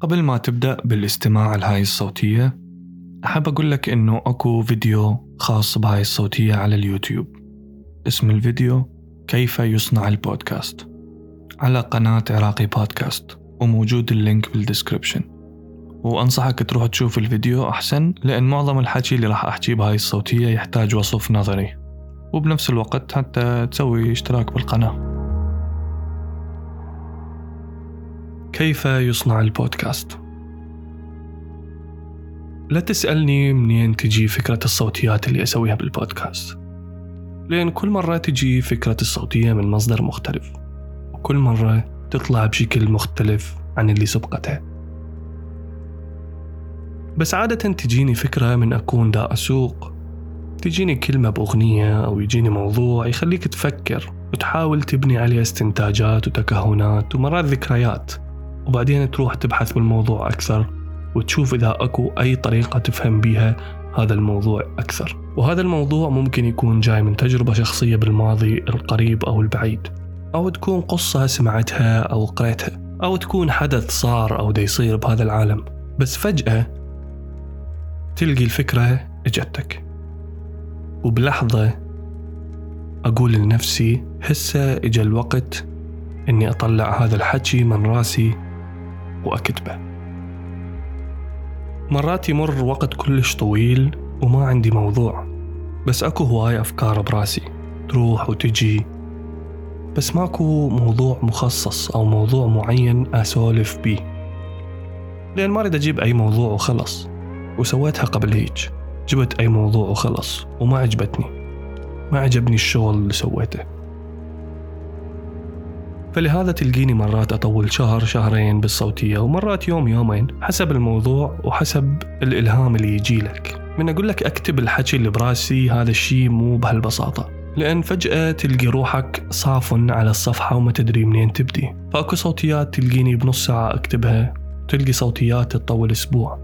قبل ما تبدأ بالاستماع لهاي الصوتية أحب أقول لك إنه أكو فيديو خاص بهاي الصوتية على اليوتيوب. اسم الفيديو كيف يصنع البودكاست؟ على قناة عراقي بودكاست وموجود ال link بال description وأنصحك تروح تشوف الفيديو أحسن لأن معظم الحكي اللي راح أحكيه بهاي الصوتية يحتاج وصف نظري. وبنفس الوقت حتى تسوي اشتراك بالقناة. كيف يصنع البودكاست؟ لا تسألني منين تجي فكرة الصوتيات اللي أسويها بالبودكاست. لأن كل مرة تجي فكرة الصوتية من مصدر مختلف وكل مرة تطلع بشكل مختلف عن اللي سبقتها بس عادة تجيني فكرة من أكون دا أسوق تجيني كلمة بأغنية أو يجيني موضوع يخليك تفكر وتحاول تبني عليه استنتاجات وتكهنات ومرات ذكريات. وبعدين تروح تبحث بالموضوع أكثر وتشوف إذا أكو أي طريقة تفهم بيها هذا الموضوع أكثر. وهذا الموضوع ممكن يكون جاي من تجربة شخصية بالماضي القريب أو البعيد أو تكون قصة سمعتها أو قريتها أو تكون حدث صار أو دا يصير بهذا العالم. بس فجأة تلقي الفكرة إجتك. وبلحظة أقول لنفسي هسه إجا الوقت إني أطلع هذا الحكي من راسي وأكتبه. مرات يمر وقت كلش طويل وما عندي موضوع بس أكو هواي أفكار براسي تروح وتجي بس ماكو موضوع مخصص أو موضوع معين أسولف بيه. لأن ما أريد أجيب أي موضوع وخلص وسويتها قبل هيج. جبت أي موضوع وخلص وما عجبتني. ما عجبني الشغل اللي سويته. فلهذا تلقيني مرات أطول شهر شهرين بالصوتية ومرات يوم يومين حسب الموضوع وحسب الإلهام اللي يجي لك. من أقول لك أكتب الحكي اللي براسي هذا الشيء مو بهالبساطة. لأن فجأة تلقي روحك صافن على الصفحة وما تدري منين تبدي. فأكو صوتيات تلقيني بنص ساعة أكتبها. تلقي صوتيات تطول أسبوع.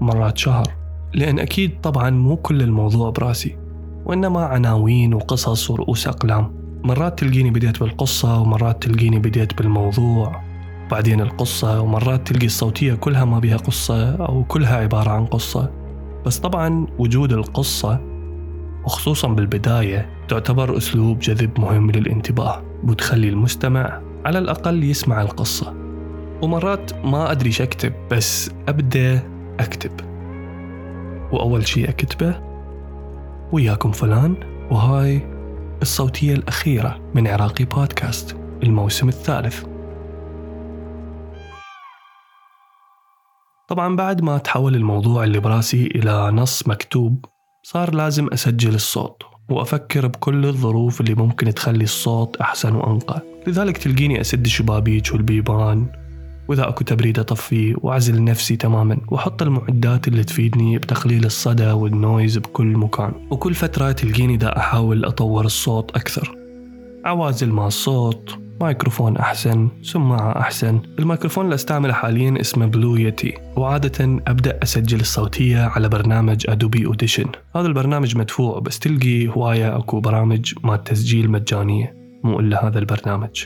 مرات شهر. لأن أكيد طبعا مو كل الموضوع براسي. وإنما عناوين وقصص ورؤوس أقلام. مرات تلقيني بديت بالقصة ومرات تلقيني بديت بالموضوع. بعدين القصة ومرات تلقي الصوتية كلها ما بها قصة أو كلها عبارة عن قصة. بس طبعا وجود القصة وخصوصا بالبداية تعتبر أسلوب جذب مهم للانتباه وتخلي المستمع على الأقل يسمع القصة. ومرات ما أدري أكتب بس أبدأ أكتب. وأول شيء أكتبه وياكم فلان وهاي الصوتية الأخيرة من عراقي بودكاست الموسم الثالث. طبعا بعد ما تحول الموضوع اللي براسي إلى نص مكتوب صار لازم أسجل الصوت وأفكر بكل الظروف اللي ممكن تخلي الصوت أحسن وأنقى. لذلك تلقيني أسد الشبابيك والبيبان وإذا أكو تبريد أطفيه وأعزل نفسي تماما وأحط المعدات اللي تفيدني بتقليل الصدى وال noise بكل مكان. وكل فترة تلقيني دا أحاول أطور الصوت أكثر. عوازل مال الصوت مايكروفون أحسن سماعة أحسن. الميكروفون اللي أستعمله حاليا اسمه Blue Yeti وعادة أبدأ أسجل الصوتية على برنامج Adobe Audition هذا البرنامج مدفوع بس تلقي هواية أكو برامج مال تسجيل مجانية. مو إلا هذا البرنامج.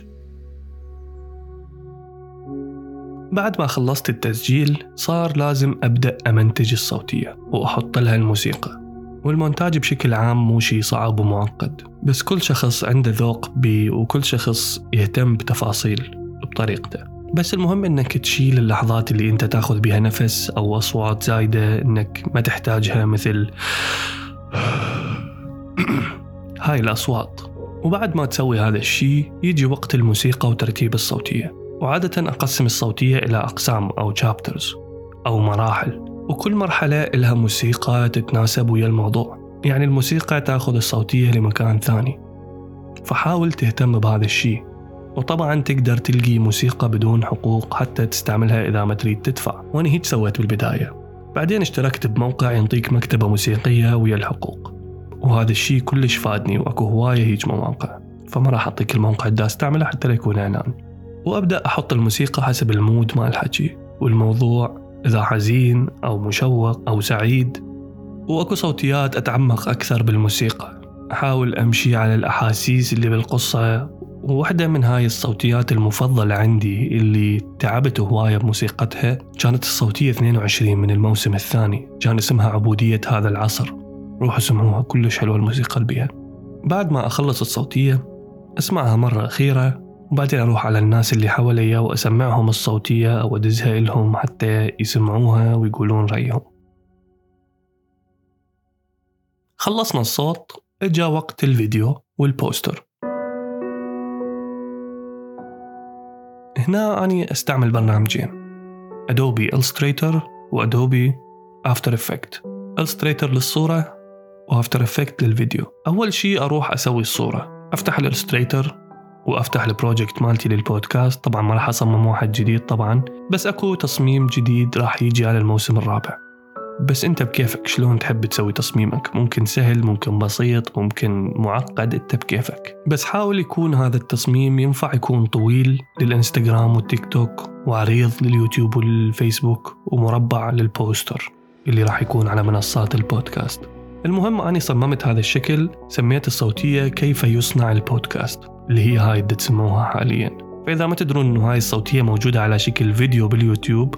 بعد ما خلصت التسجيل صار لازم أبدأ أمنتج الصوتية وأحط لها الموسيقى. والمونتاج بشكل عام مو شي صعب ومعقد بس كل شخص عنده ذوق بي وكل شخص يهتم بتفاصيل بطريقته. بس المهم إنك تشيل اللحظات اللي أنت تاخذ بها نفس أو أصوات زايدة إنك ما تحتاجها مثل هاي الأصوات. وبعد ما تسوي هذا الشيء يجي وقت الموسيقى وترتيب الصوتية. وعادة أقسم الصوتية إلى أقسام أو chapters أو مراحل وكل مرحلة لها موسيقى تتناسب ويا الموضوع. يعني الموسيقى تأخذ الصوتية لمكان ثاني. فحاول تهتم بهذا الشيء وطبعا تقدر تلقي موسيقى بدون حقوق حتى تستعملها إذا ما تريد تدفع. وأنا هيك سويت بالبداية. بعدين اشتركت بموقع ينطيك مكتبة موسيقية ويا الحقوق. وهذا الشيء كلش فادني وأكو هواية هيج مواقع. فما راح أعطيك الموقع اللي استعمله حتى لا يكون إعلان. وأبدأ أحط الموسيقى حسب المود مع الحكي والموضوع إذا حزين أو مشوق أو سعيد. وأكو صوتيات أتعمق أكثر بالموسيقى. أحاول أمشي على الأحاسيس اللي بالقصة وواحدة من هاي الصوتيات المفضلة عندي اللي تعبت هواية بموسيقتها كانت الصوتية 22 من الموسم الثاني. كان اسمها عبودية هذا العصر. روحوا سمعوها كلش حلوة الموسيقى اللي بيها بعد ما أخلص الصوتية أسمعها مرة أخيرة وبعدين أروح على الناس اللي حواليا وأسمعهم الصوتية أو أدزها لهم حتى يسمعوها ويقولون رأيهم. خلصنا الصوت إجا وقت الفيديو والبوستر. هنا أني أستعمل برنامجين Adobe Illustrator و Adobe After Effect Illustrator للصورة و After Effect للفيديو. أول شيء أروح أسوي الصورة أفتح ال Illustrator وأفتح ال project مالتي للبودكاست طبعا ما راح أصمم واحد جديد طبعا بس أكو تصميم جديد راح يجي على الموسم الرابع. بس أنت بكيفك؟ شلون تحب تسوي تصميمك؟ ممكن سهل ممكن بسيط ممكن معقد أنت بكيفك. بس حاول يكون هذا التصميم ينفع يكون طويل للإنستغرام والتيك توك وعريض لليوتيوب والفيسبوك ومربع للبوستر اللي راح يكون على منصات البودكاست المهم أني صممت هذا الشكل سميت الصوتية كيف يصنع البودكاست اللي هي هاي اللي تسمعوها حاليا. فإذا ما تدرون أنه هاي الصوتية موجودة على شكل فيديو باليوتيوب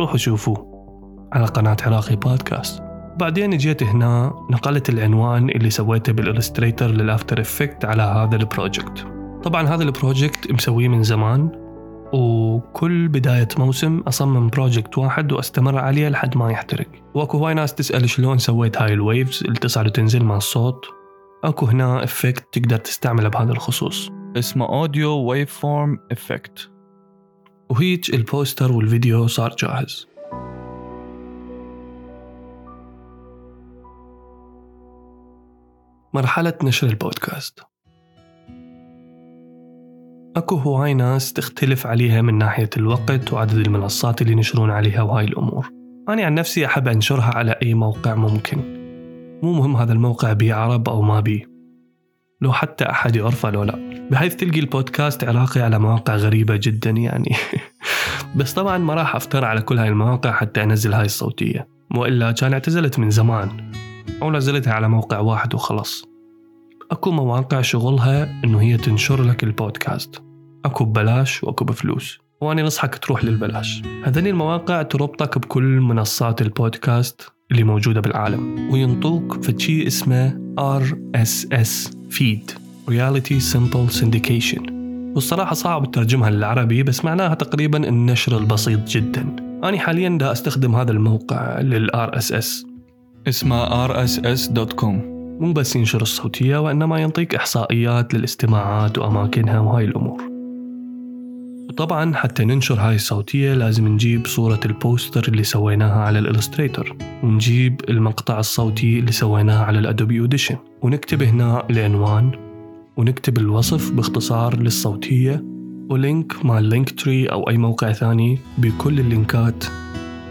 روحوا شوفوه على قناة عراقي بودكاست. بعدين جيت هنا نقلت العنوان اللي سويته بال Illustrator لل After Effect على هذا ال project. طبعا هذا ال project مسويه من زمان وكل بداية موسم أصمم project واحد وأستمر عليه لحد ما يحترق. وأكو هواي ناس تسأل شلون سويت هاي ال waves اللي تصعد وتنزل مع الصوت. أكو هنا effect تقدر تستعمله بهذا الخصوص. اسمه Audio Waveform effect وهيج البوستر والفيديو صار جاهز. مرحلة نشر البودكاست. أكو هواي ناس تختلف عليها من ناحية الوقت وعدد المنصات اللي ينشرون عليها وهاي الأمور. أنا عن نفسي أحب أنشرها على أي موقع ممكن. مو مهم هذا الموقع بيه عرب أو ما بيه لو حتى أحد يعرفه لو لا. بحيث تلقي البودكاست عراقي على مواقع غريبة جدا يعني. بس طبعا ما راح أفتر على كل هاي المواقع حتى أنزل هاي الصوتية. وإلا كان اعتزلت من زمان. أو نزلتها على موقع واحد وخلص أكو مواقع شغلها إنه هي تنشر لك البودكاست. أكو ببلاش وأكو بفلوس. وأنا نصحك تروح للبلاش. هذين المواقع تربطك بكل منصات البودكاست اللي موجودة بالعالم. وينطوك فشي اسمه RSS Feed Really Simple Syndication. والصراحة صعب ترجمها للعربي بس معناها تقريبا النشر البسيط جدا. أنا حاليا دا أستخدم هذا الموقع لل RSS اسمه rss.com مو بس ينشر الصوتية وإنما ينطيك إحصائيات للاستماعات وأماكنها وهاي الأمور. وطبعا حتى ننشر هاي الصوتية لازم نجيب صورة البوستر اللي سويناها على ال Illustrator ونجيب المقطع الصوتي اللي سويناه على ال Adobe Audition. ونكتب هنا العنوان ونكتب الوصف باختصار للصوتية و link مال ال Linktree أو أي موقع ثاني بكل اللينكات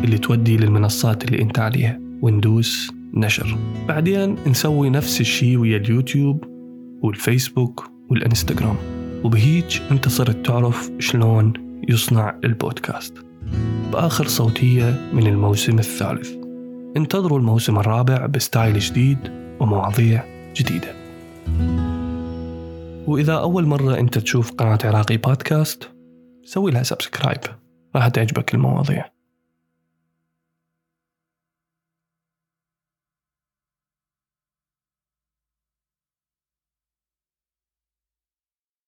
اللي تودي للمنصات اللي أنت عليها. وندوس نشر. بعدين نسوي نفس الشي ويا اليوتيوب والفيسبوك والإنستغرام وبهيج أنت صرت تعرف شلون يصنع البودكاست. بآخر صوتية من الموسم الثالث. انتظروا الموسم الرابع ب style جديد ومواضيع جديدة. وإذا أول مرة أنت تشوف قناة عراقي بودكاست سوي لها subscribe راح تعجبك المواضيع.